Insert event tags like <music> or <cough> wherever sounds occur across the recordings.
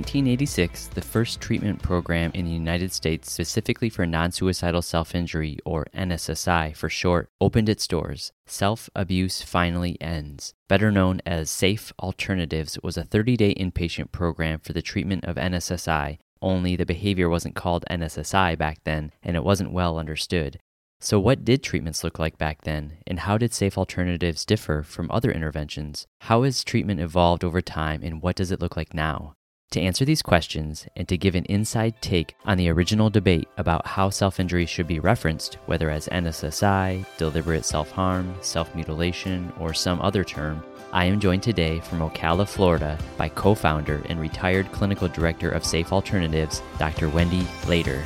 1986, the first treatment program in the United States specifically for non suicidal self injury, or NSSI for short, opened its doors. Self Abuse Finally Ends. Better known as Safe Alternatives, was a 30 day inpatient program for the treatment of NSSI, only the behavior wasn't called NSSI back then and it wasn't well understood. So, what did treatments look like back then, and how did safe alternatives differ from other interventions? How has treatment evolved over time, and what does it look like now? To answer these questions and to give an inside take on the original debate about how self injury should be referenced, whether as NSSI, deliberate self harm, self mutilation, or some other term, I am joined today from Ocala, Florida by co founder and retired clinical director of Safe Alternatives, Dr. Wendy Lader.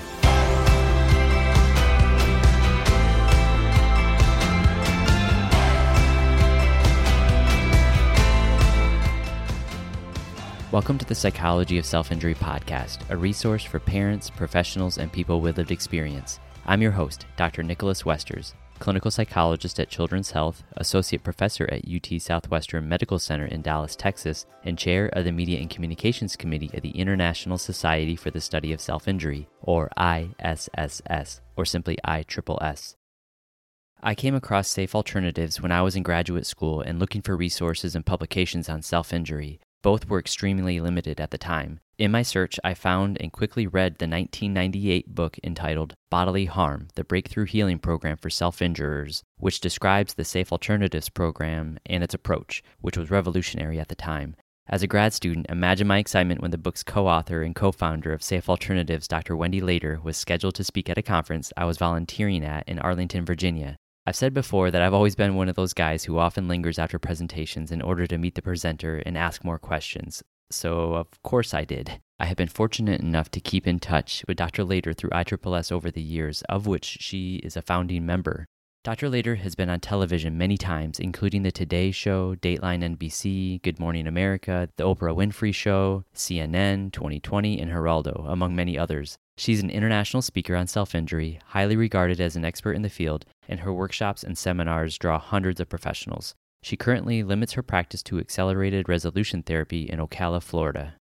Welcome to the Psychology of Self Injury podcast, a resource for parents, professionals, and people with lived experience. I'm your host, Dr. Nicholas Westers, clinical psychologist at Children's Health, associate professor at UT Southwestern Medical Center in Dallas, Texas, and chair of the Media and Communications Committee at the International Society for the Study of Self Injury, or ISSS, or simply ISSS. I came across safe alternatives when I was in graduate school and looking for resources and publications on self injury. Both were extremely limited at the time. In my search, I found and quickly read the 1998 book entitled Bodily Harm The Breakthrough Healing Program for Self Injurers, which describes the Safe Alternatives program and its approach, which was revolutionary at the time. As a grad student, imagine my excitement when the book's co author and co founder of Safe Alternatives, Dr. Wendy Lader, was scheduled to speak at a conference I was volunteering at in Arlington, Virginia. I've said before that I've always been one of those guys who often lingers after presentations in order to meet the presenter and ask more questions. So, of course, I did. I have been fortunate enough to keep in touch with Dr. Lader through ISSS over the years, of which she is a founding member. Dr. Lader has been on television many times, including The Today Show, Dateline NBC, Good Morning America, The Oprah Winfrey Show, CNN, 2020, and Geraldo, among many others. She's an international speaker on self injury, highly regarded as an expert in the field, and her workshops and seminars draw hundreds of professionals. She currently limits her practice to accelerated resolution therapy in Ocala, Florida.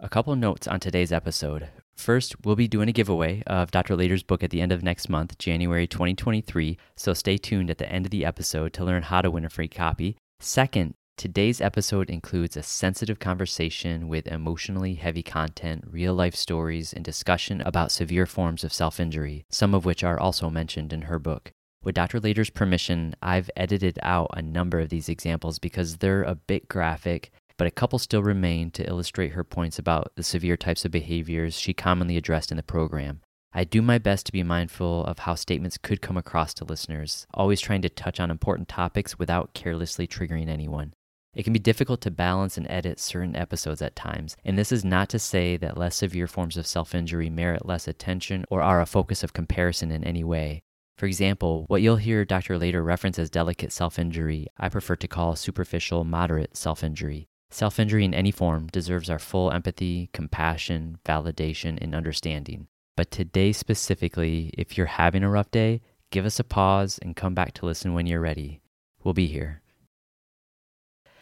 A couple notes on today's episode. First, we'll be doing a giveaway of Dr. Lader's book at the end of next month, January 2023, so stay tuned at the end of the episode to learn how to win a free copy. Second, Today's episode includes a sensitive conversation with emotionally heavy content, real life stories, and discussion about severe forms of self injury, some of which are also mentioned in her book. With Dr. Lader's permission, I've edited out a number of these examples because they're a bit graphic, but a couple still remain to illustrate her points about the severe types of behaviors she commonly addressed in the program. I do my best to be mindful of how statements could come across to listeners, always trying to touch on important topics without carelessly triggering anyone. It can be difficult to balance and edit certain episodes at times, and this is not to say that less severe forms of self injury merit less attention or are a focus of comparison in any way. For example, what you'll hear Dr. Lader reference as delicate self injury, I prefer to call superficial moderate self injury. Self injury in any form deserves our full empathy, compassion, validation, and understanding. But today, specifically, if you're having a rough day, give us a pause and come back to listen when you're ready. We'll be here.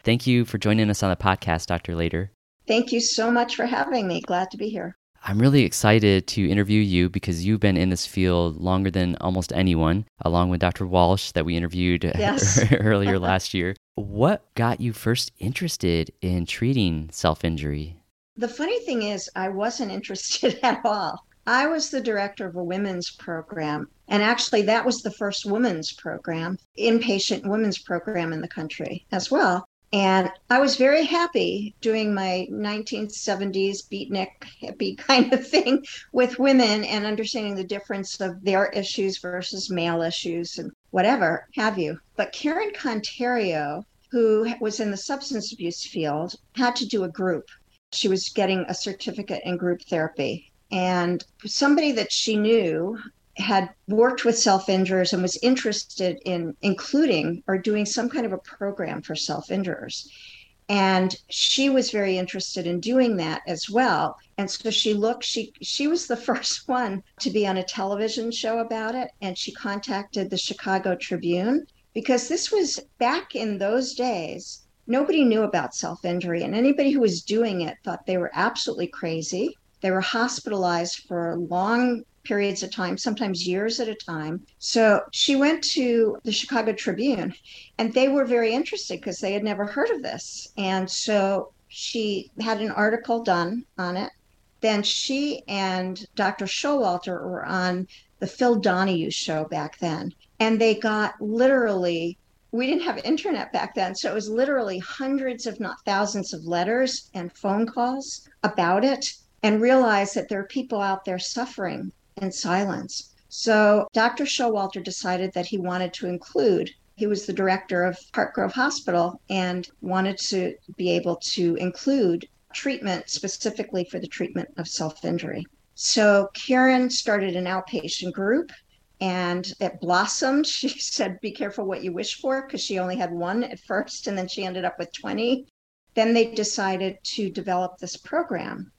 Thank you for joining us on the podcast, Dr. Lader. Thank you so much for having me. Glad to be here. I'm really excited to interview you because you've been in this field longer than almost anyone, along with Dr. Walsh that we interviewed <laughs> yes. <laughs> earlier <laughs> last year. What got you first interested in treating self injury? The funny thing is, I wasn't interested at all. I was the director of a women's program. And actually, that was the first women's program, inpatient women's program in the country as well. And I was very happy doing my 1970s beatnik hippie <laughs> kind of thing with women and understanding the difference of their issues versus male issues and whatever have you. But Karen Conterio, who was in the substance abuse field, had to do a group. She was getting a certificate in group therapy. And somebody that she knew had worked with self injurers and was interested in including or doing some kind of a program for self injurers. And she was very interested in doing that as well. And so she looked, she she was the <laughs> first one to be on a television show about it. And she contacted the Chicago Tribune because this was back in those days nobody knew about self injury, and anybody who was doing it thought they were absolutely crazy. They were hospitalized for long periods of time, sometimes years at a time. So she went to the Chicago Tribune, and they were very interested because they had never heard of this. And so she had an article done on it. Then she and Dr. Showalter were on the Phil Donahue show back then. And they got literally, we didn't have internet back then. So it was literally hundreds, if not thousands, of letters and phone calls about it and realized that there are people out there suffering in silence. So Dr. Showalter decided that he wanted to include he was the director of Hartgrove Hospital and wanted to be able to include treatment specifically for the treatment of self injury. So Karen started an outpatient group and it blossomed. <laughs> She said, Be careful what you wish for, because she only had one at first, and then she ended up with 20. Then they decided to develop this program.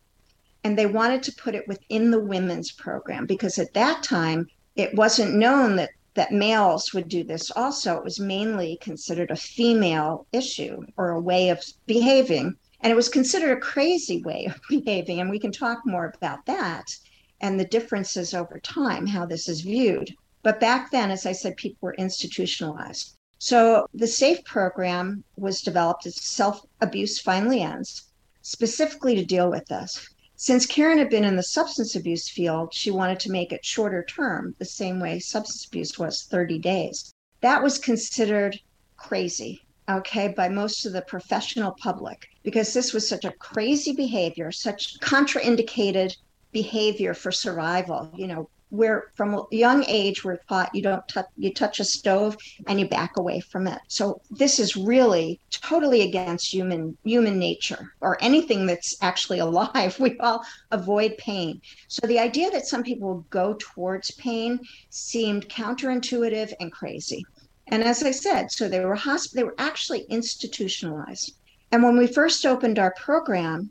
And they wanted to put it within the women's program because at that time, it wasn't known that that males would do this also. It was mainly considered a female issue or a way of behaving. And it was considered a crazy way of <laughs> behaving. And we can talk more about that and the differences over time, how this is viewed. But back then, as I said, people were institutionalized. So the SAFE program was developed as Self Abuse Finally Ends, specifically to deal with this. Since Karen had been in the substance abuse field, she wanted to make it shorter term, the same way substance abuse was 30 days. That was considered crazy, okay, by most of the professional public because this was such a crazy behavior, such contraindicated behavior for survival. You know, where from a young age we're taught you don't touch you touch a stove and you back away from it. So this is really totally against human human nature or anything that's actually <laughs> alive. We all avoid pain. So the idea that some people go towards pain seemed counterintuitive and crazy. And as i said so they were hosp- they were actually institutionalized. And when we first opened our program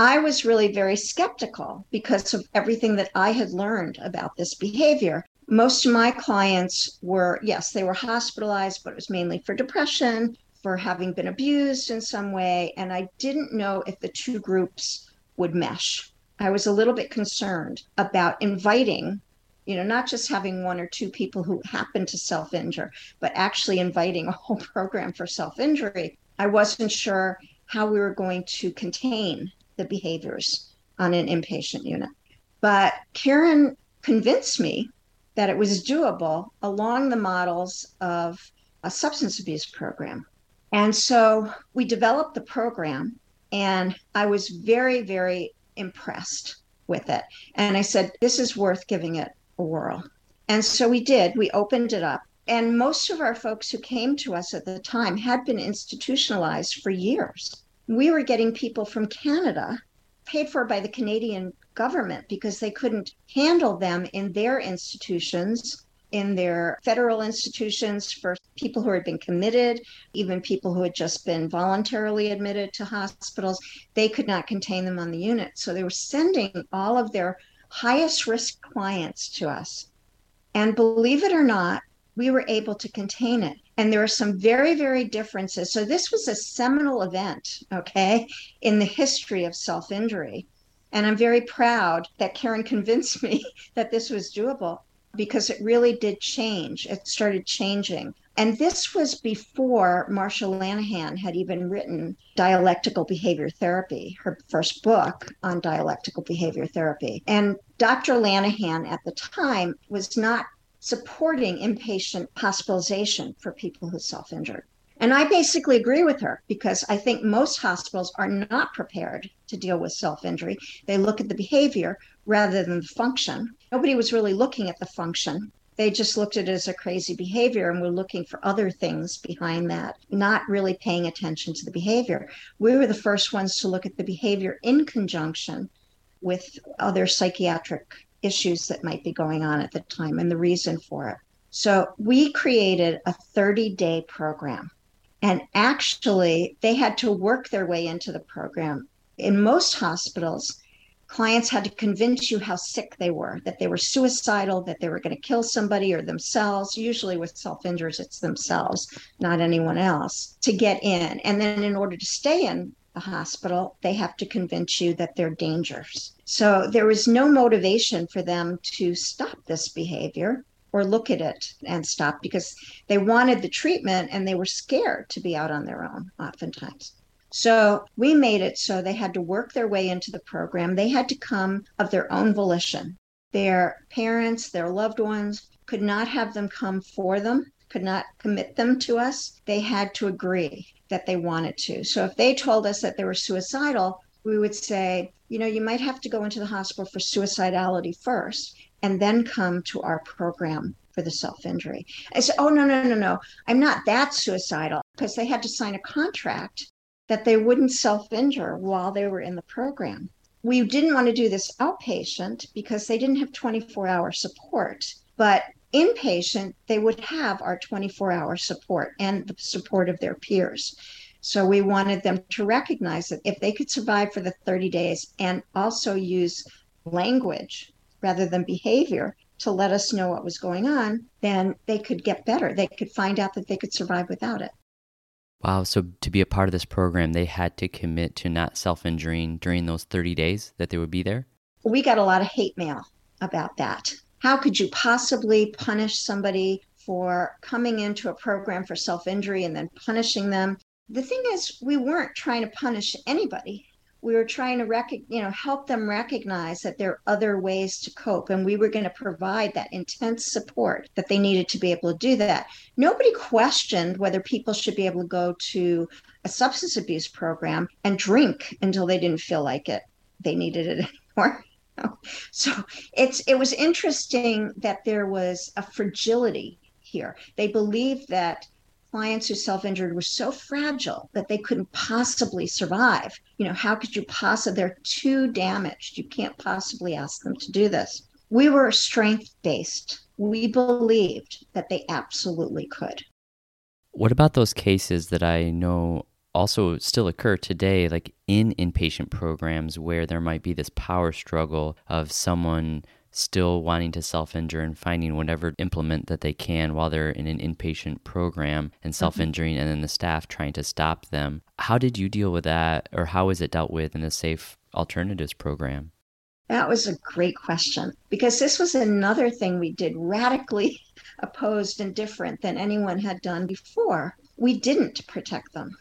I was really very skeptical because of everything that I had learned about this behavior. Most of my clients were, yes, they were hospitalized, but it was mainly for depression, for having been abused in some way. And I didn't know if the two groups would mesh. I was a little bit concerned about inviting, you know, not just having one or two people who happen to self injure, but actually inviting a whole <laughs> program for self injury. I wasn't sure how we were going to contain the behaviors on an inpatient unit. But Karen convinced me that it was doable along the models of a substance abuse program. And so we developed the program, and I was very, very impressed with it. And I said, this is worth giving it a whirl. And so we did. We opened it up. And most of our folks who came to us at the time had been institutionalized for years we were getting people from Canada paid for by the Canadian government because they couldn't handle them in their institutions, in their federal institutions for people who had been committed, even people who had just been voluntarily admitted to hospitals. They could not contain them on the unit. So they were sending all of their highest risk clients to us. And believe it or not, we were able to contain it. And there are some very, very differences. So this was a seminal event, okay, in the history of self injury. And I'm very proud that Karen convinced me <laughs> that this was doable because it really did change. It started changing. And this was before Marsha Linehan had even written Dialectical Behavior Therapy, her first book on dialectical behavior therapy. And Dr. Linehan at the time was not supporting inpatient hospitalization for people who self injured. And I basically agree with her because I think most hospitals are not prepared to deal with self injury. They look at the behavior rather than the function. Nobody was really looking at the function. They just looked at it as a crazy behavior and were looking for other things behind that, not really paying attention to the behavior. We were the first ones to look at the behavior in conjunction with other psychiatric issues that might be going on at the time and the reason for it. So we created a 30 day program. And actually, they had to work their way into the program. In most hospitals, clients had to convince you how sick they were, that they were suicidal, that they were going to kill somebody or themselves. Usually with self injuries, it's themselves, not anyone else, to get in. And then in order to stay in the hospital, they have to convince you that they're dangerous. So there was no motivation for them to stop this behavior or look at it and stop because they wanted the treatment and they were scared to be out on their own, oftentimes. So we made it so they had to work their way into the program. They had to come of their own volition. Their parents, their loved ones could not have them come for them, could not commit them to us. They had to agree that they wanted to. So if they told us that they were suicidal, we would say, you know, you might have to go into the hospital for suicidality first and then come to our program for the self injury. I said, oh, no, no, no, no. I'm not that suicidal because they had to sign a contract that they wouldn't self injure while they were in the program. We didn't want to do this outpatient because they didn't have 24 hour support, but inpatient, they would have our 24 hour support and the support of their peers. So we wanted them to recognize that if they could survive for the 30 days and also use language rather than behavior to let us know what was going on, then they could get better. They could find out that they could survive without it. Wow. So to be a part of this program, they had to commit to not self injuring during those 30 days that they would be there? We got a lot of hate mail about that. How could you possibly punish somebody for coming into a program for self injury and then punishing them? The thing is, we weren't trying to punish anybody. We were trying to rec- you know help them recognize that there are other ways to cope and we were going to provide that intense support that they needed to be able to do that. Nobody questioned whether people should be able to go to a substance abuse program and drink until they didn't feel like it. They needed it <laughs> anymore <laughs> so it's it was interesting that there was a fragility here they believed that clients who self-injured were so fragile that they couldn't possibly survive. You know, how could you possibly they're too damaged. You can't possibly ask them to do this. We were strength based. We believed that they absolutely could. What about those cases that I know also still occur today, like in inpatient programs where there might be this power struggle of someone still wanting to self injure and finding whatever implement that they can while they're in an inpatient program and self injuring, mm-hmm. and then the staff trying to stop them. How did you deal with that, or how is it dealt with in the Safe Alternatives program? That was a great question because this was another thing we did radically <laughs> opposed and different than anyone had done before. We didn't protect them.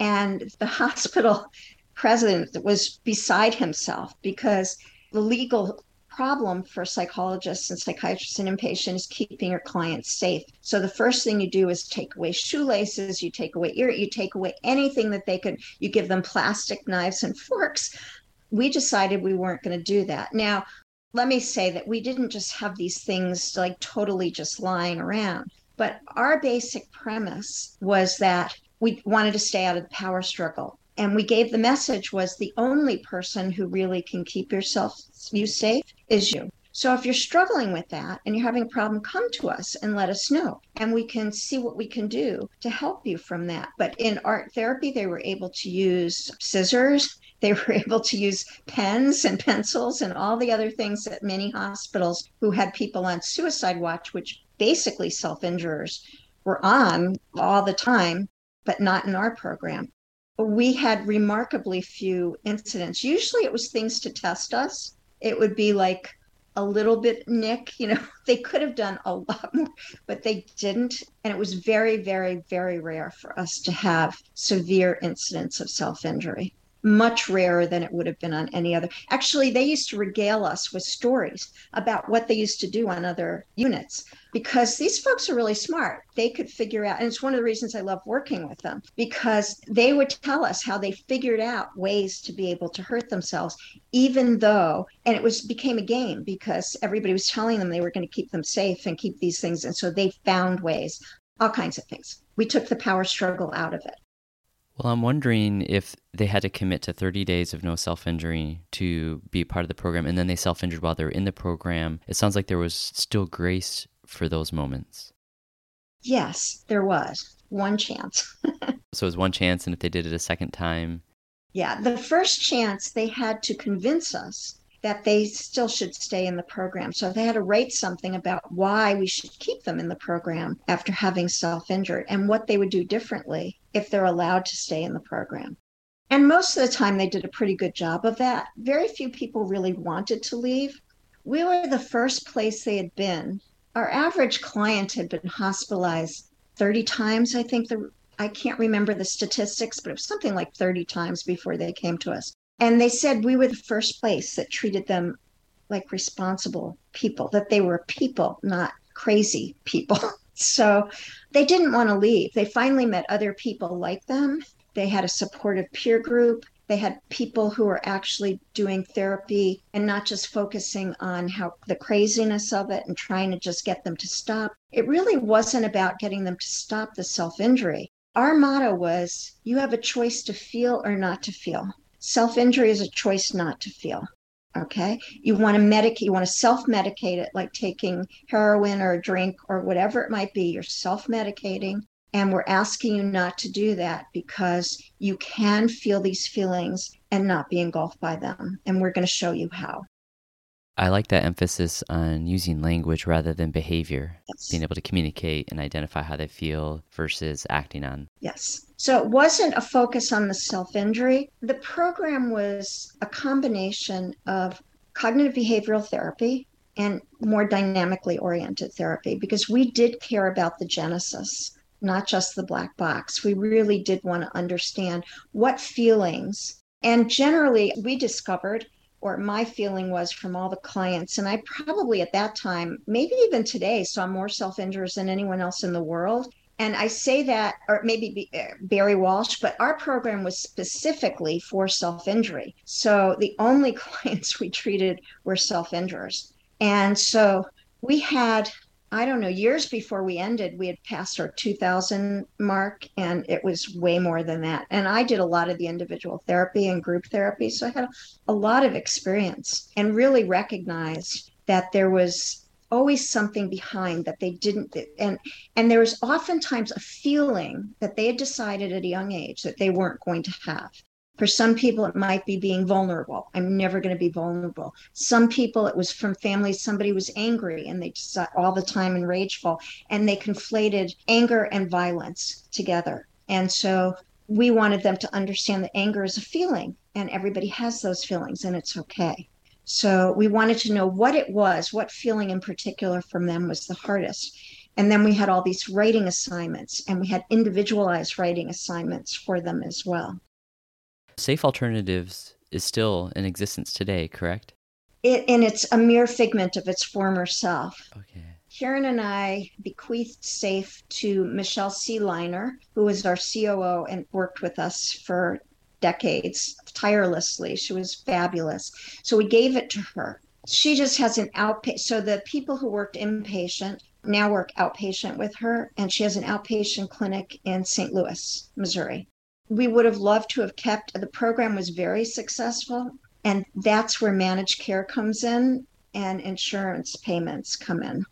And the <laughs> hospital president was beside himself because the legal problem for psychologists and psychiatrists and inpatient is keeping your clients safe. So the first thing you do is take away shoelaces, you take away ear, you take away anything that they could, you give them plastic knives and forks. We decided we weren't going to do that. Now, let me say that we didn't just have these things like totally just lying around, but our basic premise was that we wanted to stay out of the power struggle and we gave the message was the only person who really can keep yourself you safe is you. So if you're struggling with that and you're having a problem, come to us and let us know. And we can see what we can do to help you from that. But in art therapy, they were able to use scissors. They were <laughs> able to use pens and pencils and all the other things that many hospitals who had people on suicide watch, which basically self injurers were on all the time, but not in our program. We had remarkably few incidents. Usually it was things to test us it would be like a little bit nick you know <laughs> they could have done a lot <laughs> more but they didn't and it was very very very rare for us to have severe incidents of self-injury much rarer than it would have been on any other. Actually, they used to regale us with stories about what they used to do on other units because these folks are really smart. They could figure out, and it's one of the reasons I love working with them because they would tell us how they figured out ways to be able to hurt themselves, even though, and it was became a game because everybody was telling them they were going to keep them safe and keep these things. And so they found ways, all kinds of things. We took the power struggle out of it. Well, I'm wondering if they had to commit to 30 days of no self injury to be part of the program, and then they self injured while they were in the program. It sounds like there was still grace for those moments. Yes, there was one chance. <laughs> so it was one chance, and if they did it a second time? Yeah, the first chance they had to convince us that they still should stay in the program. So they had to write something about why we should keep them in the program after having self injured and what they would do differently if they're allowed to stay in the program. And most of the time, they did a pretty good job of that. Very few people really wanted to leave. We were the first place they had been. Our average client had been hospitalized 30 times, I think the I can't remember the statistics, but it was something like 30 times before they came to us. And they said we were the first place that treated them like responsible people, that they were people, not crazy people. <laughs> so they didn't want to leave. They finally met other people like them. They had a supportive peer group. They had people who were actually doing therapy and not just focusing on how the craziness of it and trying to just get them to stop. It really wasn't about getting them to stop the self injury. Our motto was you have a choice to feel or not to feel. Self injury is a choice not to feel. Okay. You want to medicate, you want to self medicate it like taking heroin or a drink or whatever it might be. You're self medicating. And we're asking you not to do that because you can feel these feelings and not be engulfed by them. And we're going to show you how. I like that emphasis on using language rather than behavior, yes. being able to communicate and identify how they feel versus acting on. Yes. So it wasn't a focus on the self injury. The program was a combination of cognitive behavioral therapy and more dynamically oriented therapy because we did care about the genesis, not just the black box. We really did want to understand what feelings. And generally, we discovered or my feeling was from all the clients. And I probably at that time, maybe even today, saw more self injures than anyone else in the world. And I say that, or maybe uh, Barry Walsh, but our program was specifically for self injury. So the only <laughs> clients we treated were self injurers. And so we had I don't know, years before we ended, we had passed our 2000 mark and it was way more than that. And I did a lot of the individual therapy and group therapy. So I had a lot of experience and really recognized that there was always something behind that they didn't and and there was oftentimes a feeling that they had decided at a young age that they weren't going to have for some people, it might be being vulnerable. I'm never going to be vulnerable. Some people, it was from families, somebody was angry and they just all the time and rageful, and they conflated anger and violence together. And so we wanted them to understand that anger is a feeling and everybody has those feelings and it's okay. So we wanted to know what it was, what feeling in particular from them was the hardest. And then we had all these writing assignments and we had individualized writing assignments for them as well. Safe Alternatives is still in existence today, correct? It, and it's a mere figment of its former self. Okay. Sharon and I bequeathed SAFE to Michelle Seliner, who was our COO and worked with us for decades tirelessly. She was fabulous. So we gave it to her. She just has an outpatient. So the people who worked inpatient now work outpatient with her, and she has an outpatient clinic in St. Louis, Missouri we would have loved to have kept the program was very successful and that's where managed care comes in and insurance payments come in.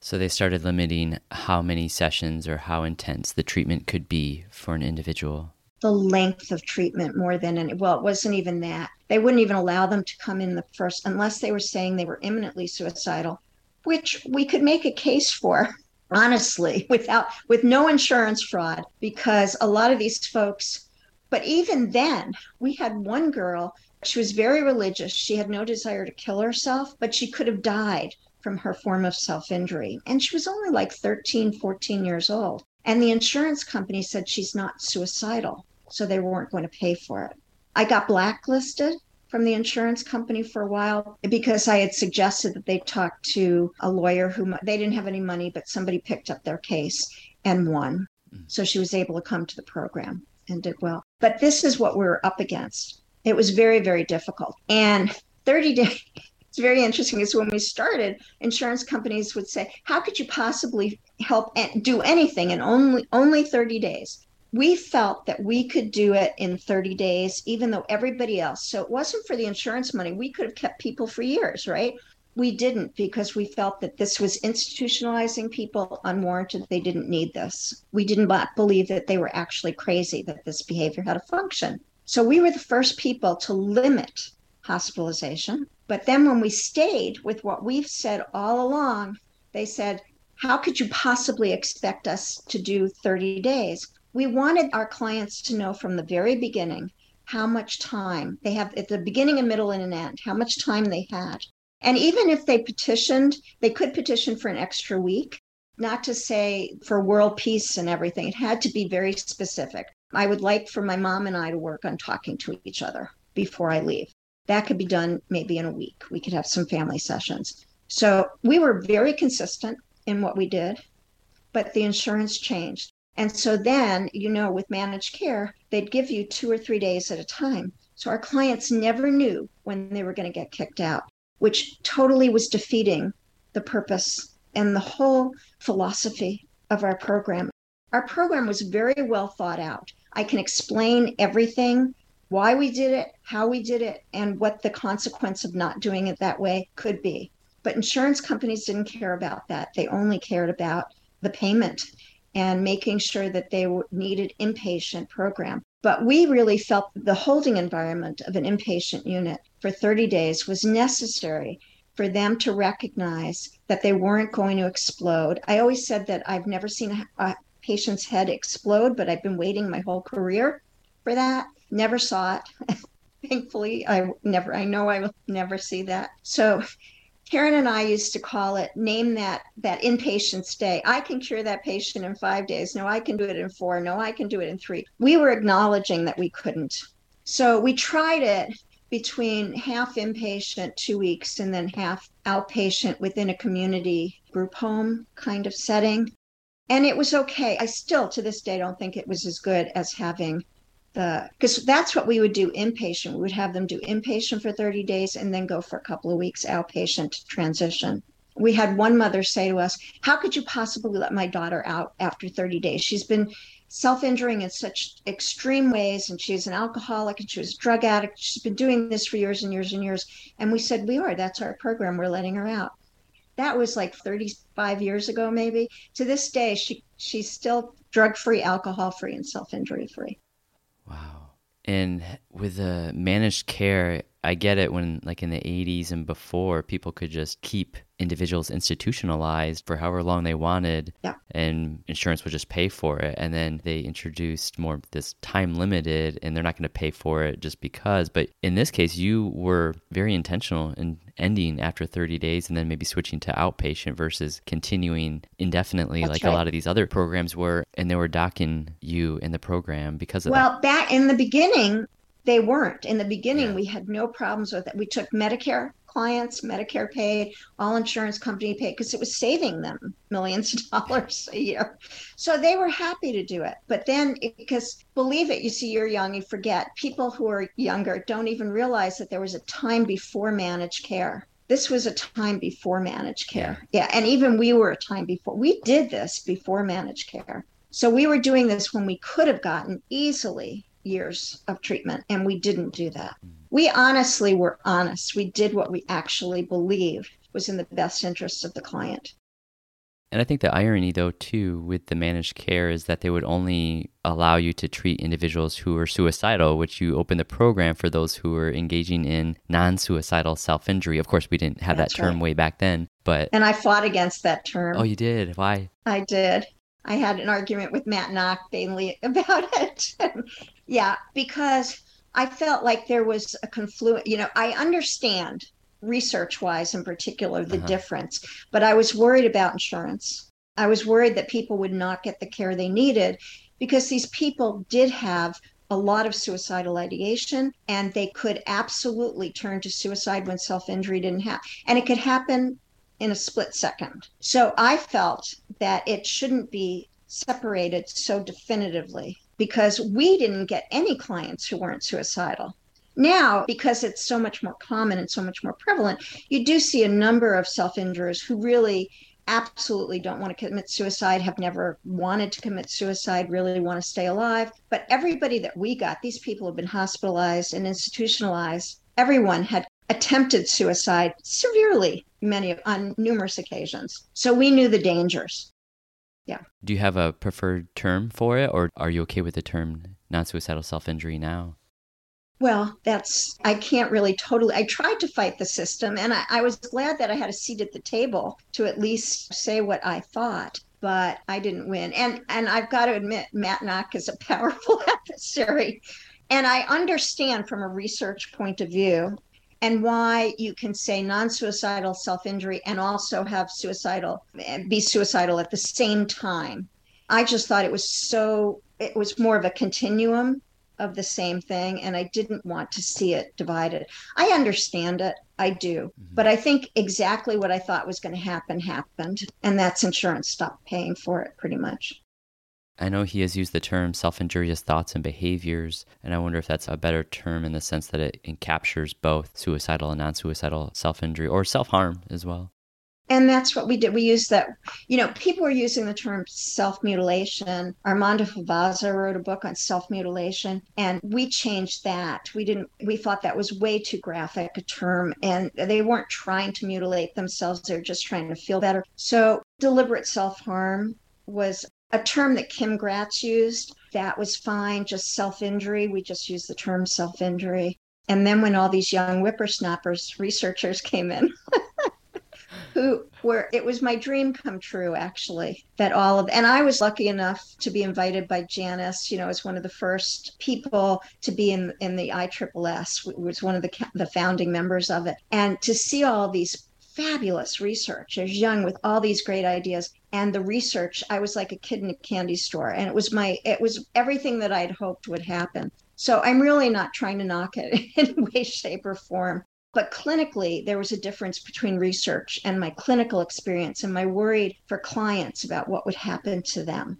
So they started limiting how many sessions or how intense the treatment could be for an individual? The length of treatment more than any well it wasn't even that. They wouldn't even allow them to come in the first unless they were saying they were imminently suicidal which we could make a case for honestly, <laughs> without with no insurance fraud, because a lot of these folks, but even then, we had one girl, she was very religious. She had no desire to kill herself, but she could have died from her form of self-injury. And she was only like 13, 14 years old. And the insurance company said she's not suicidal, so they weren't going to pay for it. I got blacklisted from the insurance company for a while because I had suggested that they talk to a lawyer who they didn't have any money, but somebody picked up their case and won. Mm. So she was able to come to the program and did well. But this is what we were up against. It was very, very difficult. And 30 days, <laughs> it's very interesting is when we started, insurance companies would say, How could you possibly help and do anything in only only 30 days? We felt that we could do it in 30 days, even though everybody else. So it wasn't for the insurance money. We could have kept people for years, right? We didn't because we felt that this was institutionalizing people unwarranted. They didn't need this. We didn't believe that they were actually crazy, that this behavior had a function. So we were the first people to limit hospitalization. But then when we stayed with what we've said all along, they said, How could you possibly expect us to do 30 days? We wanted our clients to know from the very beginning how much time they have at the beginning, a middle, and an end, how much time they had. And even if they petitioned, they could petition for an extra week, not to say for world peace and everything. It had to be very specific. I would like for my mom and I to work on talking to each other before I leave. That could be done maybe in a week. We could have some family sessions. So we were very consistent in what we did, but the insurance changed. And so then, you know, with managed care, they'd give you two or three days at a time. So our clients never knew when they were going to get kicked out, which totally was defeating the purpose and the whole philosophy of our program. Our program was very well thought out. I can explain everything why we did it, how we did it, and what the consequence of not doing it that way could be. But insurance companies didn't care about that. They only cared about the payment and making sure that they needed inpatient program. But we really felt the holding environment of an inpatient unit for 30 days was necessary for them to recognize that they weren't going to explode. I always said that I've never seen a, a patient's head explode, but I've been waiting my whole career for that. Never saw it. <laughs> Thankfully, I never, I know I will never see that. So Karen and I used to call it name that that inpatient stay. I can cure that patient in five days. No, I can do it in four. No, I can do it in three. We were acknowledging that we couldn't. So we tried it between half inpatient, two weeks, and then half outpatient within a community group home kind of setting. And it was okay. I still, to this day, don't think it was as good as having the because that's what we would do inpatient. We would have them do inpatient for 30 days and then go for a couple of weeks outpatient transition. We had one mother say to us, How could you possibly let my daughter out after 30 days? She's been self injuring in such extreme ways, and she's an alcoholic and she was a drug addict. She's been doing this for years and years and years. And we said, We are. That's our program. We're letting her out. That was like 35 years ago, maybe. To this day, she she's still drug free, alcohol free, and self injury free. Wow. And with the managed care, I get it when, like in the 80s and before, people could just keep individuals institutionalized for however long they wanted yeah. and insurance would just pay for it and then they introduced more this time limited and they're not going to pay for it just because but in this case you were very intentional in ending after 30 days and then maybe switching to outpatient versus continuing indefinitely That's like right. a lot of these other programs were and they were docking you in the program because of well that. back in the beginning they weren't in the beginning yeah. we had no problems with it we took medicare clients, Medicare paid, all insurance company paid, because it was saving them millions of dollars a year. So they were happy to do it. But then, because believe it, you see, you're young, you forget. People who are younger don't even realize that there was a time before managed care. This was a time before managed care. Yeah. And even we were a time before. We did this before managed care. So we were doing this when we could have gotten easily years of treatment, and we didn't do that. Mm. We honestly were honest. We did what we actually believed was in the best interests of the client. And I think the irony, though, too, with the managed care is that they would only allow you to treat individuals who are suicidal, which you open the program for those who are engaging in non suicidal self injury. Of course, we didn't have That's that term right. way back then, but. And I fought against that term. Oh, you did? Why? I did. I had an argument with Matt Nock Bailey <laughs> about it. <laughs> yeah, because I felt like there was a confluence. You know, I understand research wise in particular the uh-huh. difference, but I was worried about insurance. I was worried that people would not get the care they needed because these people did have a lot of suicidal ideation and they could absolutely turn to suicide when self injury didn't happen. And it could happen in a split second. So I felt that it shouldn't be separated so definitively because we didn't get any clients who weren't suicidal. Now, because it's so much more common and so much more prevalent, you do see a number of self injurers who really absolutely don't want to commit suicide, have never wanted to commit suicide, really want to stay alive. But everybody that we got, these people have been hospitalized and institutionalized. Everyone had attempted suicide severely, many on numerous occasions. So we knew the dangers. Yeah. Do you have a preferred term for it, or are you okay with the term non suicidal self injury now? Well, that's, I can't really totally, I tried to fight the system and I, I was glad that I had a seat at the table to at least say what I thought but I didn't win. And and I've got to admit, Matt Nock is a <laughs> powerful <laughs> adversary. And I understand from a research point of view and why you can say non-suicidal self-injury and also have suicidal be suicidal at the same time. I just thought it was so it was more of a continuum of the same thing and I didn't want to see it divided. I understand it. I do. Mm-hmm. But I think exactly what I thought was going to happen happened and that's insurance stopped paying for it pretty much. I know he has used the term self injurious thoughts and behaviors, and I wonder if that's a better term in the sense that it, captures both suicidal and non suicidal self injury or self harm as well. And that's what we did. We used that you know people were using the term self-mutilation. Armando Favazza wrote a book on self-mutilation and we changed that. We didn't we thought that was way too graphic a term and they weren't trying to mutilate themselves. They're just trying to feel better. So deliberate self-harm was a term that kim gratz used that was fine just self-injury. We just used the term self-injury. And then when all these young whippersnappers researchers came in <laughs> who were it was my dream come true actually that all of and I was lucky enough to be invited by Janice you know as one of the first people to be in in the ISSS was one of the the founding members of it. And to see all these fabulous researchers young with all these great ideas. And the research I was like a kid in a candy store. And it was my it was everything that I'd hoped would happen. So I'm really not trying to knock it <laughs> in way, shape, or form. But clinically, there was a difference between research and my clinical experience. And my worried for clients about what would happen to them.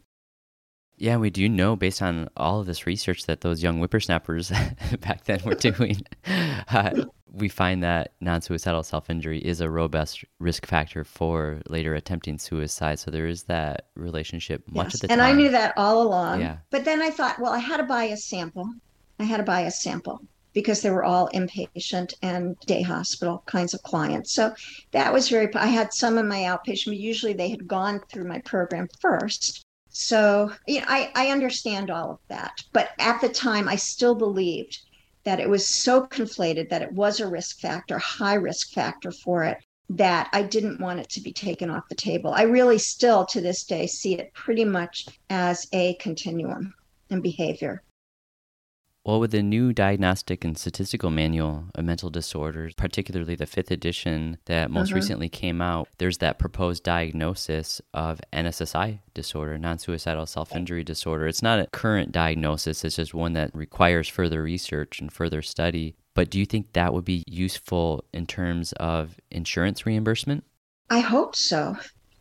Yeah, we do know based on all of this research that those young whippersnappers <laughs> back then were doing. <laughs> uh, we find that non suicidal self injury is a robust risk factor for later attempting suicide. So there is that relationship much yes. of the and time. And I knew that all along. Yeah. But then I thought, well, I had to buy a sample. I had to buy a sample because they were all inpatient and day hospital kinds of clients. So that was very, I had some in my outpatient, but usually they had gone through my program first. So I, I understand all of that. But at the time, I still believed that it was so conflated that it was a risk factor, high risk factor for it, that I didn't want it to be taken off the table. I really still, to this day, see it pretty much as a continuum in behavior. Well, with the new diagnostic and statistical manual of mental disorders, particularly the fifth edition that most uh-huh. recently came out, there's that proposed diagnosis of NSSI disorder, non suicidal self injury disorder. It's not a current diagnosis, it's just one that requires further research and further study. But do you think that would be useful in terms of insurance reimbursement? I hope so,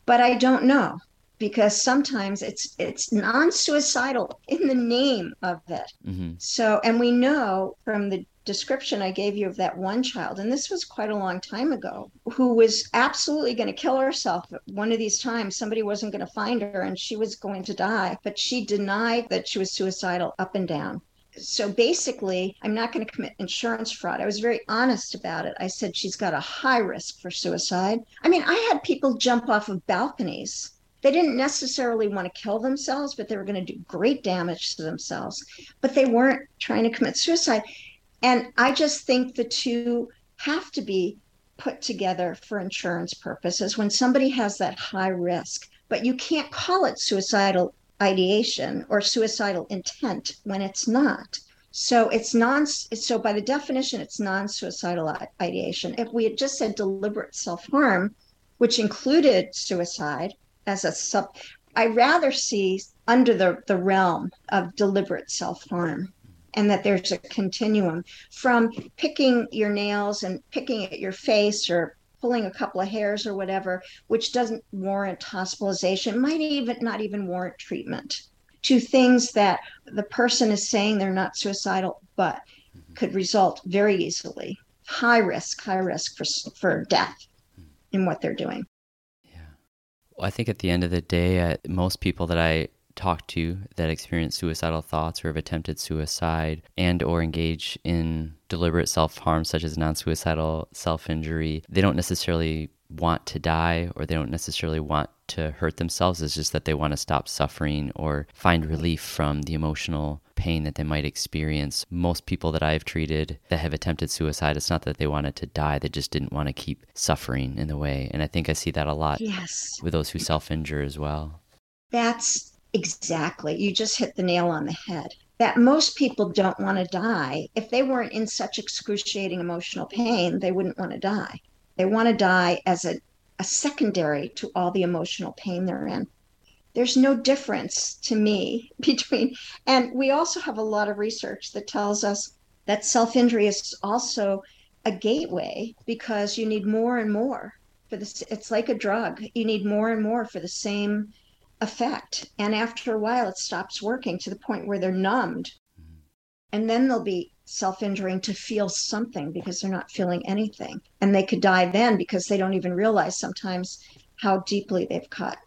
but I don't know because sometimes it's it's non-suicidal in the name of it. Mm-hmm. So, and we know from the description I gave you of that one child, and this was quite a long time ago, who was absolutely going to kill herself. One of these times, somebody wasn't going to find her and she was going to die, but she denied that she was suicidal up and down. So basically, I'm not going to commit insurance fraud. I was very honest about it. I said she's got a high risk for suicide. I mean, I had people jump off of balconies they didn't necessarily want to kill themselves, but they were going to do great damage to themselves. But they weren't trying to commit suicide. And I just think the two have to be put together for insurance purposes when somebody has that high risk. But you can't call it suicidal ideation or suicidal intent when it's not. So it's non so by the definition it's non-suicidal ideation. If we had just said deliberate self-harm, which included suicide, as a sub i rather see under the, the realm of deliberate self-harm and that there's a continuum from picking your nails and picking at your face or pulling a couple of hairs or whatever which doesn't warrant hospitalization might even not even warrant treatment to things that the person is saying they're not suicidal but could result very easily. High risk high risk for, for death in what they're doing I think at the end of the day, uh, most people that I talk to that experience suicidal thoughts or have attempted suicide and or engage in deliberate self-harm such as non-suicidal self-injury they don't necessarily want to die or they don't necessarily want to hurt themselves. It's just that they want to stop suffering or find relief from the emotional pain that they might experience. Most people that I've treated that have attempted suicide, it's not that they wanted to die, they just didn't want to keep suffering in the way. And I think I see that a lot yes. with those who self injure as well. That's exactly, you just hit the nail on the head. That most people don't want to die. If they weren't in such excruciating emotional pain, they wouldn't want to die. They want to die as a, a secondary to all the emotional pain they're in there's no difference to me <laughs> between and we also have a lot of research that tells us that self-injury is also a gateway because you need more and more for this it's like a drug. You need more and more for the same effect. And after a while it stops working to the point where they're numbed. Mm-hmm. and then they'll be self-injuring to feel something because they're not feeling anything. And they could die then because they don't even realize sometimes how deeply they've cut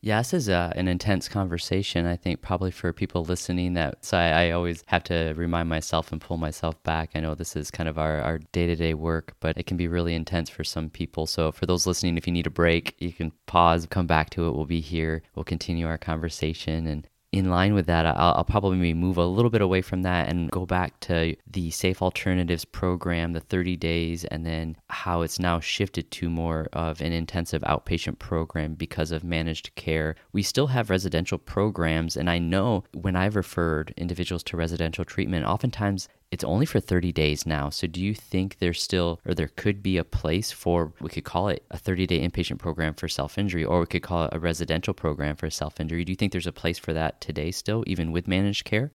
yeah, this is a, an intense conversation. I think probably for people listening that so I, I, always have to remind myself and pull myself back. I know this is kind of our, our day-to-day work, but it can be really intense for some people. So for those listening, if you need a break, you can pause, come back to it. We'll be here. We'll continue our conversation. And in line with that, I'll, I'll, probably move a little bit away from that and go back to the Safe Alternatives program, the 30 days, and then how it's now shifted to more of an intensive outpatient program because of managed care. We still have residential programs, and I know when I've referred individuals to residential treatment, oftentimes it's only for 30 days now. So do you think there's still, or there could be a place for, we could call it a 30 day inpatient program for self injury, or we could call it a residential program for self injury? Do you think there's a place for that today still, even with managed care?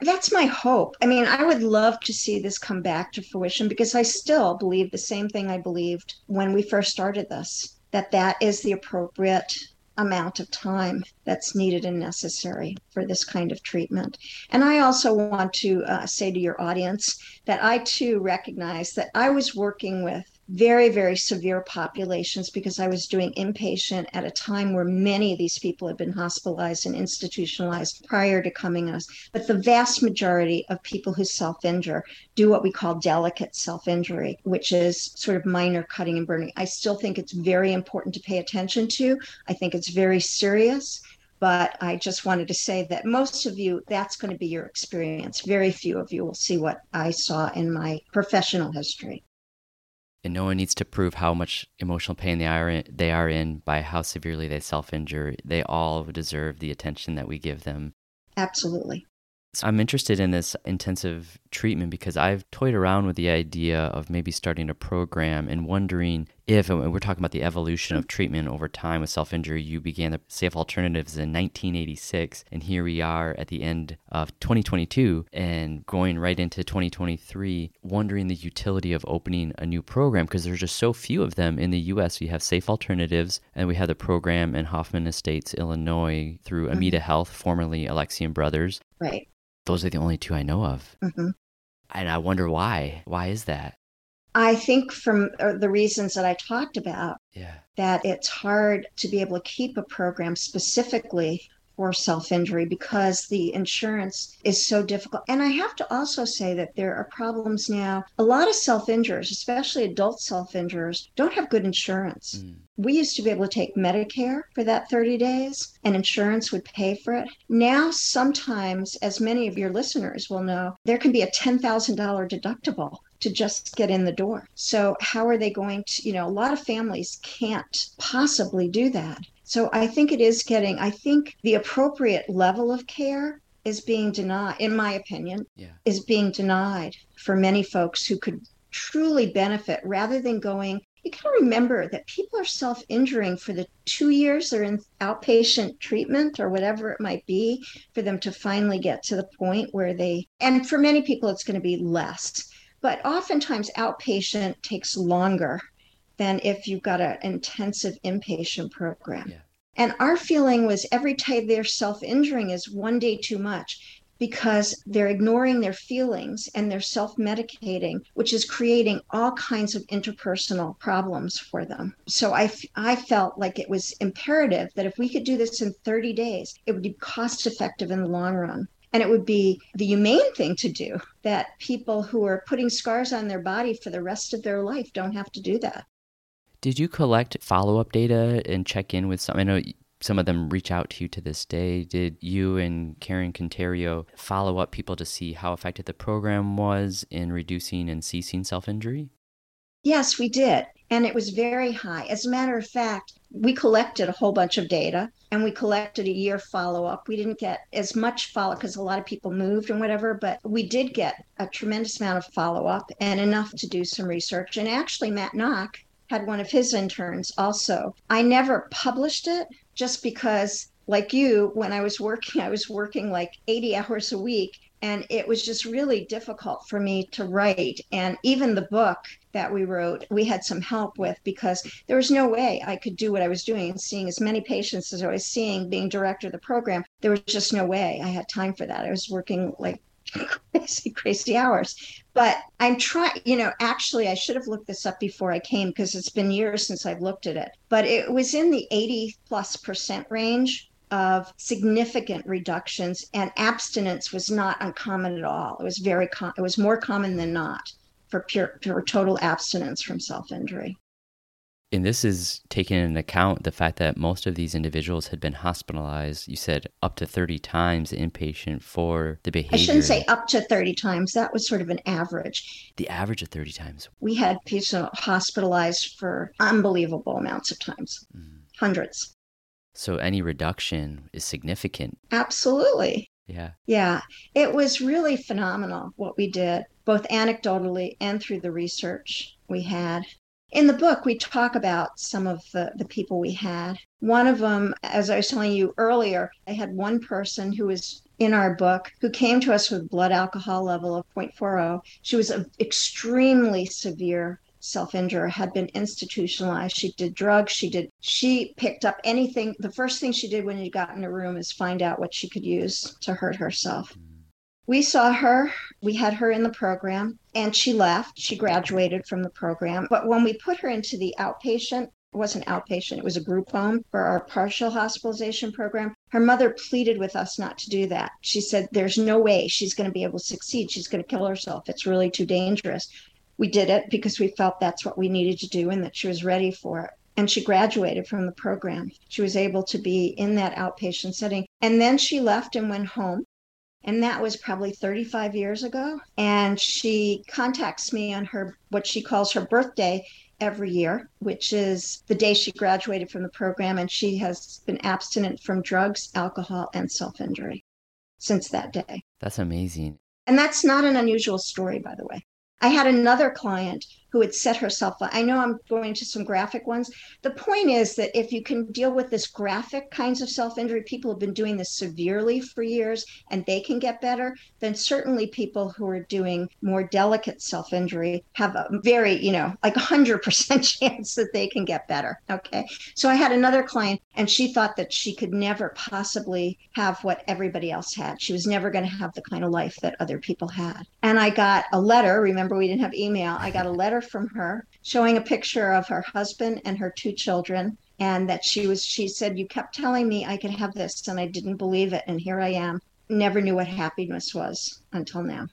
That's my hope. I mean, I would love to see this come back to fruition because I still believe the same thing I believed when we first started this that that is the appropriate amount of time that's needed and necessary for this kind of treatment. And I also want to uh, say to your audience that I too recognize that I was working with very, very severe populations because I was doing inpatient at a time where many of these people had been hospitalized and institutionalized prior to coming us. But the vast majority of people who self injure do what we call delicate self injury, which is sort of minor cutting and burning. I still think it's very important to pay attention to. I think it's very serious. But I just wanted to say that most of you, that's going to be your experience. Very few of you will see what I saw in my professional history and no one needs to prove how much emotional pain they are in, they are in by how severely they self-injure. They all deserve the attention that we give them. Absolutely. So I'm interested in this intensive treatment because I've toyed around with the idea of maybe starting a program and wondering if, and we're talking about the evolution of treatment over time with self injury, you began the Safe Alternatives in 1986, and here we are at the end of 2022 and going right into 2023, wondering the utility of opening a new program because there's just so few of them in the US. We have Safe Alternatives, and we have the program in Hoffman Estates, Illinois, through mm-hmm. Amita Health, formerly Alexian Brothers. Right. Those are the only two I know of. Mm-hmm. And I wonder why. Why is that? I think from uh, the reasons that I talked about, yeah. that it's hard to be able to keep a program specifically for self injury because the insurance is so difficult. And I have to also say that there are problems now. A lot of self injurers, especially adult self injurers, don't have good insurance. Mm. We used to be able to take Medicare for that 30 days and insurance would pay for it. Now, sometimes, as many of your listeners will know, there can be a $10,000 deductible to just get in the door. So, how are they going to, you know, a lot of families can't possibly do that. So I think it is getting, I think the appropriate level of care is being denied, in my opinion, yeah. is being denied for many folks who could truly benefit rather than going. You got to remember that people are self injuring for the two years they're in outpatient treatment or whatever it might be for them to finally get to the point where they, and for many people, it's going to be less. But oftentimes, outpatient takes longer than if you've got an intensive inpatient program. Yeah. And our feeling was every time they're self injuring is one day too much because they're ignoring their feelings and they're self medicating, which is creating all kinds of interpersonal problems for them. So I, I felt like it was imperative that if we could do this in 30 days, it would be cost effective in the long run. And it would be the humane thing to do that people who are putting scars on their body for the rest of their life don't have to do that. Did you collect follow up data and check in with some? I know some of them reach out to you to this day. Did you and Karen Conterio follow up people to see how effective the program was in reducing and ceasing self injury? Yes, we did. And it was very high. As a matter of fact, we collected a whole bunch of data and we collected a year follow up. We didn't get as much follow because a lot of people moved and whatever, but we did get a tremendous amount of follow up and enough to do some research. And actually, Matt Nock had one of his interns also. I never published it just because, like you, when I was working, I was working like 80 hours a week and it was just really difficult for me to write. And even the book that we wrote we had some help with because there was no way i could do what i was doing seeing as many patients as i was seeing being director of the program. There was just no way. I had time for that. I was working like <laughs> crazy crazy hours. But i'm trying you know actually i should have looked this up before i came because it's been years since i've looked at it. But it was in the 80 plus percent range of significant reductions and abstinence was not uncommon at all. It was very com- it was more common than not for pure for total abstinence from self-injury. And this is taking into account the fact that most of these individuals had been hospitalized you said up to 30 times inpatient for the behavior i shouldn't say up to 30 times that was sort of an average. The average of 30 times. We had people hospitalized for unbelievable amounts of times. Mm. hundreds so any reduction is significant. Absolutely. Yeah. Yeah. It was really phenomenal what we did, both anecdotally and through the research we had. In the book, we talk about some of the, the people we had. One of them, as I was telling you earlier, I had one person who was in our book who came to us with blood alcohol level of 0.40. She was an extremely severe self injure had been institutionalized. She did drugs. She did, she picked up anything. The first thing she did when you got in a room is find out what she could use to hurt herself. Hmm. We saw her, we had her in the program, and she left. She graduated from the program. But when we put her into the outpatient, it wasn't outpatient, it was a group home for our partial hospitalization program. Her mother pleaded with us not to do that. She said, There's no way she's going to be able to succeed. She's going to kill herself. It's really too dangerous we did it because we felt that's what we needed to do and that she was ready for it. And she graduated from the program. She was able to be in that outpatient setting. And then she left and went home. And that was probably 35 years ago. And she contacts me on her, what she calls her birthday every year, which is the day she graduated from the program. And she has been abstinent from drugs, alcohol, and self injury since that day. That's amazing. And that's not an unusual story, by the way. I had another client who had set herself up. I know I'm going to some graphic ones. The point is that if you can deal with this graphic kinds of self injury, people have been doing this severely for years and they can get better, then certainly people who are doing more delicate self injury have a very, you know, like 100% <laughs> chance that they can get better. Okay. So I had another client and she thought that she could never possibly have what everybody else had. She was never going to have the kind of life that other people had. And I got a letter. Remember, we didn't have email. I got a letter from her showing a picture of her husband and her two children and that she was she said you kept telling me I could have this and I didn't believe it and here I am. Never knew what happiness was until now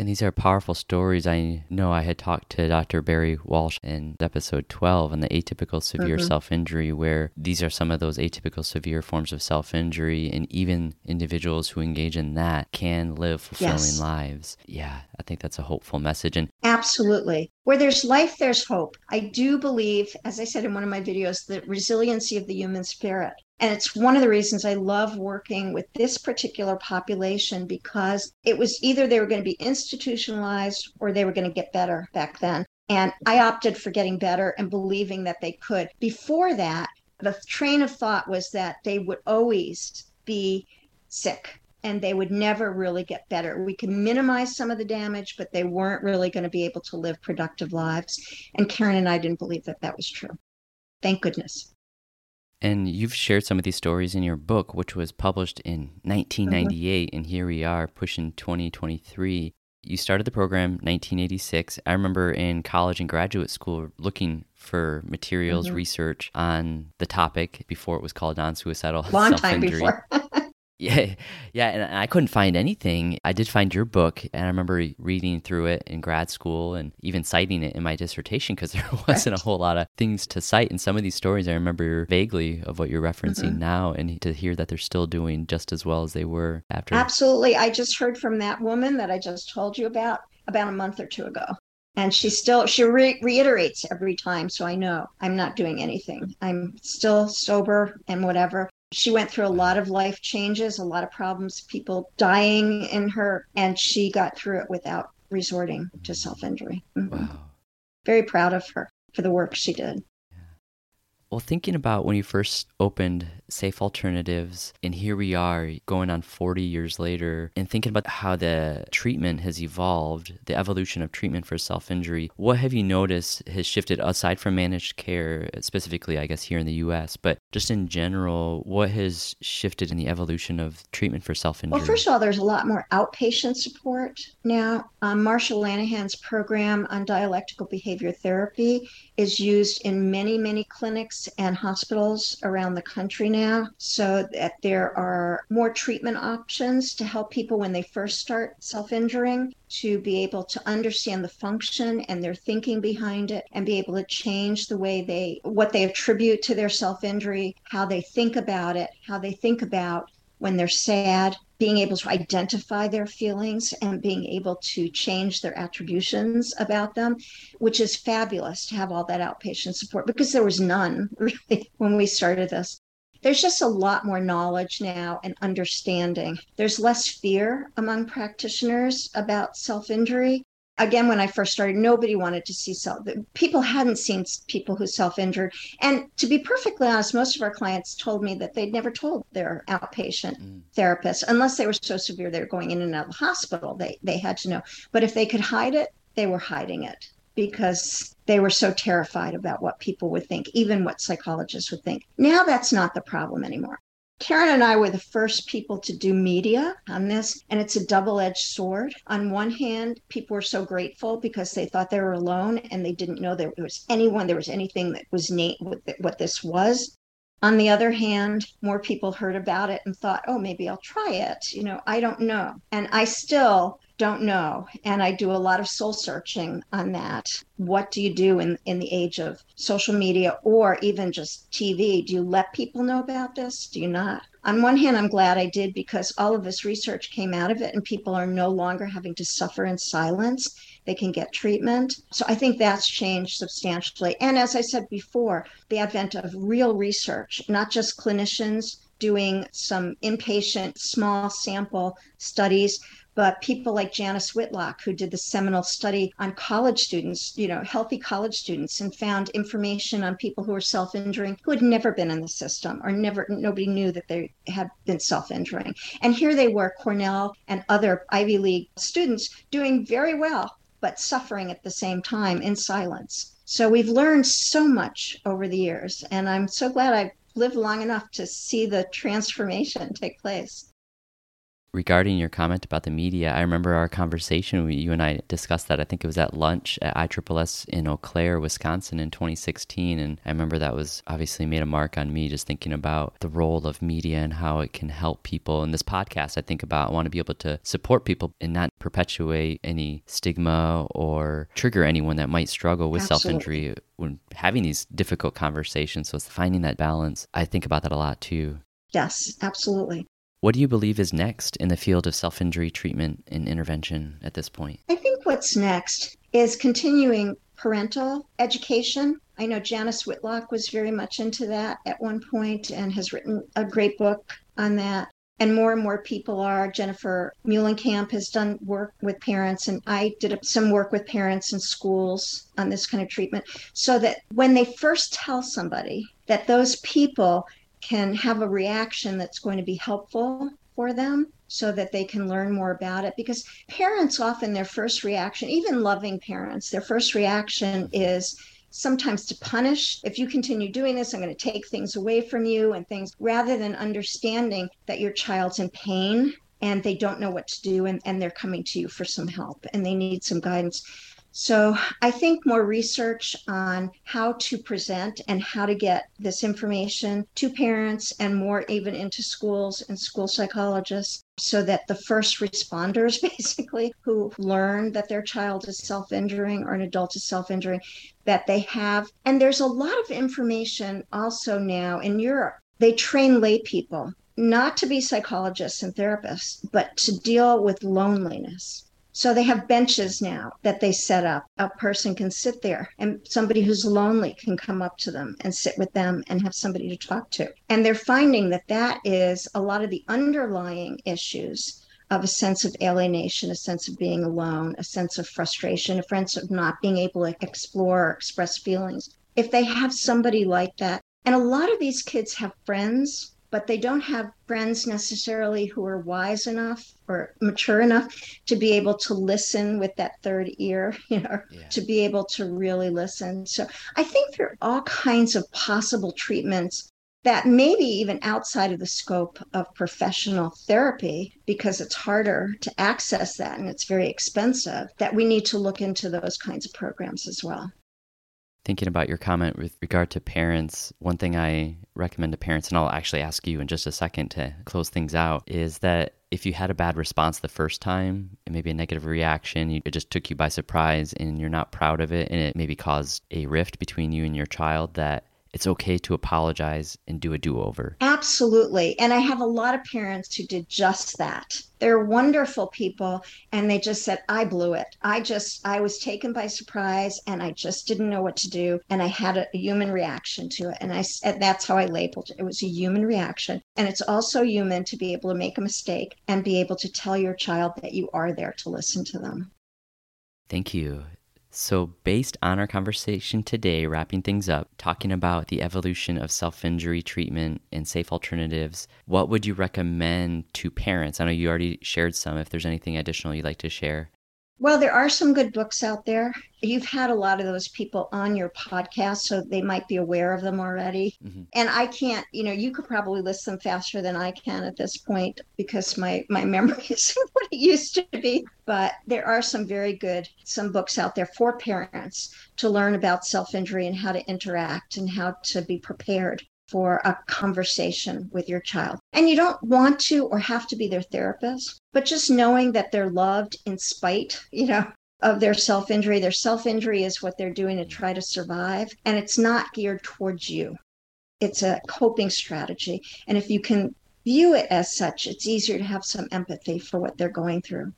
and these are powerful stories. I know I had talked to Dr. Barry Walsh in episode 12 on the atypical severe mm-hmm. self injury, where these are some of those atypical severe forms of self injury, and even individuals who engage in that can live fulfilling yes. lives. Yeah, I think that's a hopeful message. And absolutely. Where there's life, there's hope. I do believe, as I said in one of my videos, the resiliency of the human spirit. And it's one of the reasons I love working with this particular population because it was either they were going to be institutionalized or they were going to get better back then. And I opted for getting better and believing that they could. Before that, the train of thought was that they would always be sick and they would never really get better. We could minimize some of the damage, but they weren't really going to be able to live productive lives. And Karen and I didn't believe that that was true. Thank goodness. And you've shared some of these stories in your book, which was published in 1998, mm-hmm. and here we are pushing 2023. You started the program 1986. I remember in college and graduate school looking for materials, mm-hmm. research on the topic before it was called non-suicidal Long time before. <laughs> Yeah, <laughs> yeah, and I couldn't find anything. I did find your book, and I remember reading through it in grad school and even citing it in my dissertation because <laughs> there wasn't a whole lot of things to cite. And some of these stories I remember vaguely of what you're referencing mm-hmm. now, and to hear that they're still doing just as well as they were after. Absolutely. I just heard from that woman that I just told you about about a month or two ago. And she still she re- reiterates every time, so I know I'm not doing anything. I'm still sober and whatever. She went through a lot of life changes, a lot of problems, people dying in her, and she got through it without resorting to self injury. Mm-hmm. Wow. Very proud of her for the work she did. Well, thinking about when you first opened Safe Alternatives, and here we are going on 40 years later, and thinking about how the treatment has evolved, the evolution of treatment for self injury, what have you noticed has shifted aside from managed care, specifically, I guess, here in the US, but just in general, what has shifted in the evolution of treatment for self injury? Well, first of all, there's a lot more outpatient support now. Um, Marsha Linehan's program on dialectical behavior therapy is used in many, many clinics and hospitals around the country now, so that there are more treatment options to help people when they first start self injuring to be able to understand the function and their thinking behind it and be able to change the way they, what they attribute to their self injury, how they think about it, how they think about when they're sad, being able to identify their feelings and being able to change their attributions about them, which is fabulous to have all that outpatient support because there was none <laughs> really when we started this. There's just a lot more knowledge now and understanding. There's less fear among practitioners about self injury again when i first started nobody wanted to see self people hadn't seen people who self-injured and to be perfectly honest most of our clients told me that they'd never told their outpatient mm. therapist unless they were so severe they were going in and out of the hospital they they had to know but if they could hide it they were hiding it because they were so terrified about what people would think, even what psychologists would think. Now that's not the problem anymore. Karen and I were the first people to do media on this, and it's a double edged sword. On one hand, people were so grateful because they thought they were alone and they didn't know there was anyone, there was anything that was Nate, what this was. On the other hand, more people heard about it and thought, oh, maybe I'll try it. You know, I don't know. And I still don't know. And I do a lot of soul searching on that. What do you do in, in the age of social media or even just TV? Do you let people know about this? Do you not? On one hand, I'm glad I did because all of this research came out of it and people are no longer having to suffer in silence. They can get treatment. So I think that's changed substantially. And as I said before, the advent of real research, not just clinicians doing some inpatient small sample studies, but people like Janis Whitlock, who did the seminal study on college students, you know, healthy college students, and found information on people who were self injuring who had never been in the system or never, nobody knew that they had been self injuring. And here they were, Cornell and other Ivy League students doing very well, but suffering at the same time in silence. So we've learned so much over the years, and I'm so glad I've lived long enough to see the transformation <laughs> take place regarding your comment about the media, I remember our conversation. We, you and I discussed that. I think it was at lunch at ISSS in Eau Claire, Wisconsin in 2016. And I remember that was obviously made a mark on me just thinking about the role of media and how it can help people. In this podcast, I think about I want to be able to support people and not perpetuate any stigma or trigger anyone that might struggle with self injury when having these difficult conversations. So it's finding that balance. I think about that a lot too. Yes, absolutely. What do you believe is next in the field of self injury treatment and intervention at this point? I think what's next is continuing parental education. I know Janis Whitlock was very much into that at one point and has written a great book on that. And more and more people are. Jennifer Muehlenkamp has done work with parents, and I did some work with parents in schools on this kind of treatment. So that when they first tell somebody that those people can have a reaction that's going to be helpful for them so that they can learn more about it. Because parents often their first reaction even loving parents their first reaction is sometimes to punish. If you continue doing this i'm going to take things away from you and things rather than understanding that your child's in pain and they don't know what to do and, and they're coming to you for some help and they need some guidance So I think more research on how to present and how to get this information to parents and more even into schools and school psychologists so that the first responders <laughs> basically who learn that their child is self-injuring or an adult is self-injuring that they have. And there's a lot of information also now in Europe. They train lay people not to be psychologists and therapists but to deal with loneliness so they have benches now that they set up. A person can sit there and somebody who's lonely can come up to them and sit with them and have somebody to talk to. And they're finding that that is a lot of the underlying issues of a sense of alienation, a sense of being alone, a sense of frustration, a sense of not being able to explore or express feelings. If they have somebody like that, and a lot of these kids have friends but they don't have friends necessarily who are wise enough or mature enough to be able to listen with that third ear, <laughs> you know, yeah. to be able to really listen. So I think there are all kinds of possible treatments that maybe even outside of the scope of professional therapy because it's harder to access that and it's very expensive that we need to look into those kinds of programs as well thinking about your comment with regard to parents, one thing I recommend to parents, and I'll actually ask you in just a second to close things out, is that if you had a bad response the first time, and maybe a negative reaction, it just took you by surprise and you're not proud of it, and it maybe caused a rift between you and your child, that it's okay to apologize and do a do over. Absolutely. And I have a lot of parents who did just that. They're wonderful people. And they just said, I blew it. I just, I was taken by surprise and I just didn't know what to do. And I had a, a human reaction to it. And I and that's how I labeled it. It was a human reaction. And it's also human to be able to make a mistake and be able to tell your child that you are there to listen to them. Thank you. So, based on our conversation today, wrapping things up, talking about the evolution of self injury treatment and safe alternatives, what would you recommend to parents? I know you already shared some. If there's anything additional you'd like to share. Well, there are some good books out there. You've had a lot of those people on your podcast, so they might be aware of them already. Mm-hmm. And I can't, you know, you could probably list them faster than I can at this point because my my <laughs> memory isn't what it used to be. But there are some very good some books out there for parents to learn about self injury and how to interact and how to be prepared for a conversation with your child. And you don't want to or have to be their therapist, but just knowing that they're loved in spite, you know, of their self injury. Their self injury is what they're doing to try to survive, and it's not geared towards you. It's a coping strategy. And if you can view it as such, it's easier to have some empathy for what they're going through.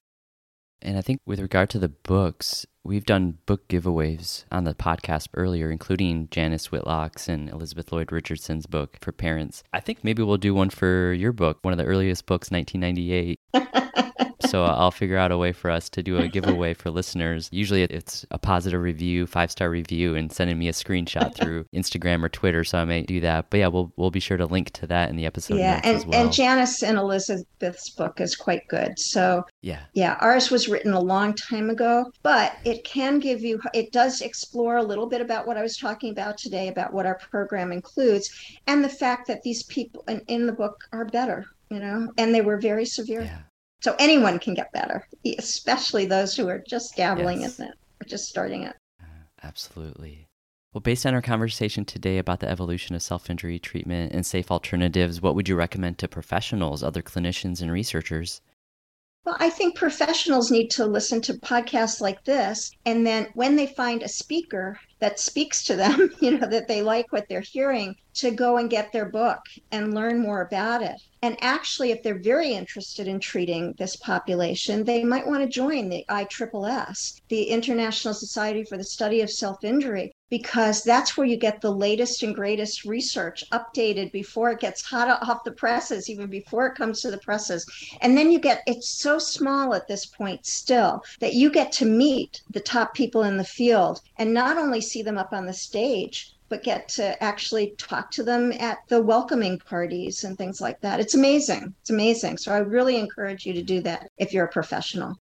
And I think with regard to the books, we've done book giveaways on the podcast earlier, including Janis Whitlock's and Elizabeth Lloyd Richardson's book for parents. I think maybe we'll do one for your book, one of the earliest books, 1998. <laughs> so uh, I'll figure out a way for us to do a giveaway for listeners. Usually it's a positive review, five star review, and sending me a screenshot <laughs> through Instagram or Twitter. So I may do that. But yeah, we'll we'll be sure to link to that in the episode. Yeah, and, well. and Janis and Elizabeth's book is quite good. So yeah, yeah, ours was written a long time ago, but it can give you it does explore a little bit about what I was talking about today about what our program includes and the fact that these people in, in the book are better you know, and they were very severe. Yeah. So anyone can get better, especially those who are just dabbling yes. in it or just starting it. Uh, absolutely. Well, based on our conversation today about the evolution of self injury treatment and safe alternatives, what would you recommend to professionals, other clinicians, and researchers? Well, I think professionals need to listen to podcasts like this. And then when they find a speaker that speaks to them, <laughs> you know, that they like what they're hearing, to go and get their book and learn more about it. And actually, if they're very interested in treating this population, they might want to join the ISSS, the International Society for the Study of Self Injury, because that's where you get the latest and greatest research updated before it gets hot off the presses, even before it comes to the presses. And then you get it's so small at this point still that you get to meet the top people in the field and not only see them up on the stage, but get to actually talk to them at the welcoming parties and things like that. It's amazing. It's amazing. So I really encourage you to do that if you're a professional.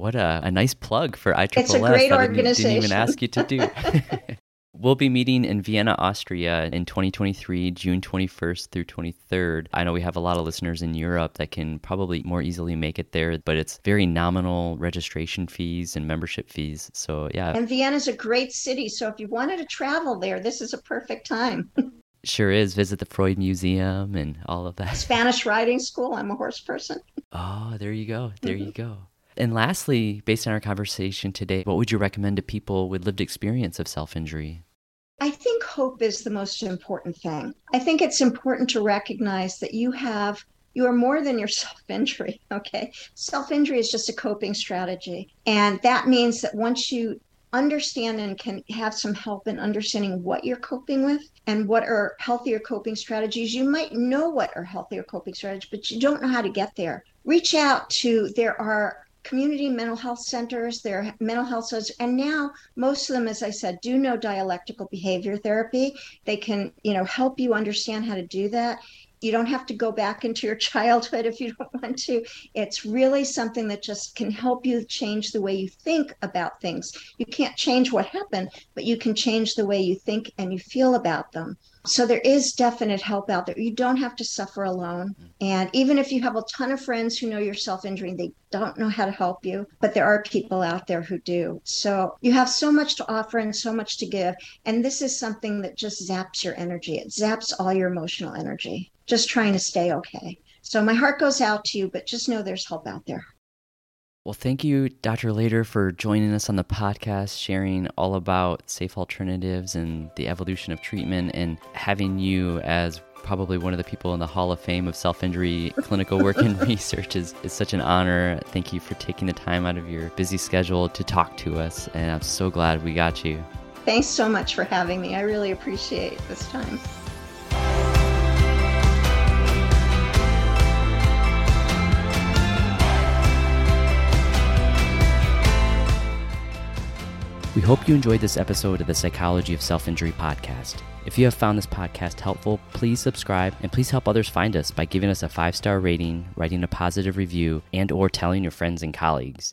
What a, a nice plug for ISSS. It's a great organization. Didn't, didn't even ask you to do. <laughs> We'll be meeting in Vienna, Austria in 2023, June 21st through 23rd. I know we have a lot of listeners in Europe that can probably more easily make it there, but it's very nominal registration fees and membership fees. So, yeah. And Vienna's a great city. So, if you wanted to travel there, this is a perfect time. <laughs> Sure is. Visit the Freud Museum and all of that. Spanish riding school. I'm a horse person. Oh, there you go. There you go. And lastly, based on our conversation today, what would you recommend to people with lived experience of self injury? I think hope is the most important thing. I think it's important to recognize that you have you are more than your <laughs> self injury. Okay. Self injury is just a coping strategy. And that means that once you understand and can have some help in understanding what you're coping with and what are healthier coping strategies. You might know what are healthier coping strategies, but you don't know how to get there. Reach out to, there are community mental health centers, there are mental health centers, and now most of them, as I said, do know dialectical behavior therapy. They can, you know, help you understand how to do that you don't have to go back into your <laughs> childhood if you don't want to. It's really something that just can help you change the way you think about things. You can't change what happened, but you can change the way you think and you feel about them. So there is definite help out there. You don't have to suffer alone. Mm-hmm. And even if you have a ton of friends who know you're self injuring, they don't know how to help you, but there are people out there who do. So you have so much to offer and so much to give. And this is something that just zaps your energy, it zaps all your emotional energy just trying to stay okay. So my heart goes out to you, but just know there's help out there. Well, thank you, Dr. Lader, for joining us on the podcast, sharing all about safe alternatives and the evolution of treatment, and having you as probably one of the people in the Hall of Fame of self injury <laughs> clinical work and research is, is such an honor. Thank you for taking the time out of your busy schedule to talk to us, and I'm so glad we got you. Thanks so much for having me. I really appreciate this time. We hope you enjoyed this episode of the Psychology of Self Injury podcast. If you have found this podcast helpful, please subscribe and please help others find us by giving us a five-star rating, writing a positive review, and or telling your friends and colleagues.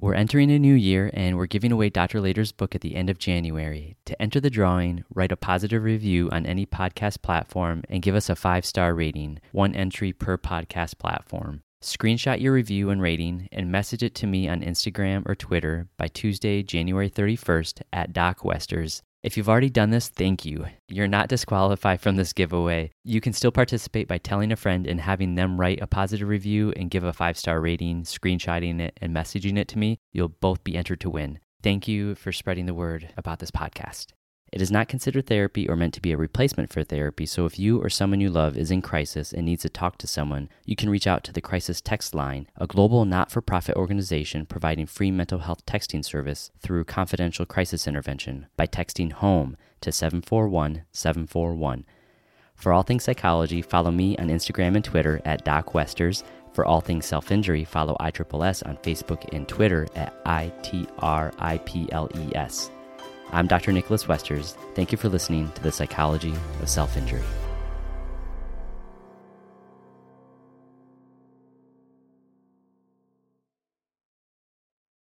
We're entering a new year and we're giving away Dr. Lader's book at the end of January. To enter the drawing, write a positive review on any podcast platform and give us a five-star rating, one entry per podcast platform. Screenshot your review and rating and message it to me on Instagram or Twitter by Tuesday, January 31st at Doc Westers. If you've already done this, thank you. You're not disqualified from this giveaway. You can still participate by telling a friend and having them write a positive review and give a five star rating, screenshotting it, and messaging it to me. You'll both be entered to win. Thank you for spreading the word about this podcast. It is not considered therapy or meant to be a replacement for therapy, so if you or someone you love is in crisis and needs to talk to someone, you can reach out to the Crisis Text Line, a global not for profit organization providing free mental health texting service through confidential crisis intervention by texting HOME to 741 741. For all things psychology, follow me on Instagram and Twitter at Doc Westers. For all things self injury, follow ISSS on Facebook and Twitter at ITRIPLES. I'm Dr. Nicholas Westers. Thank you for listening to the Psychology of Self Injury.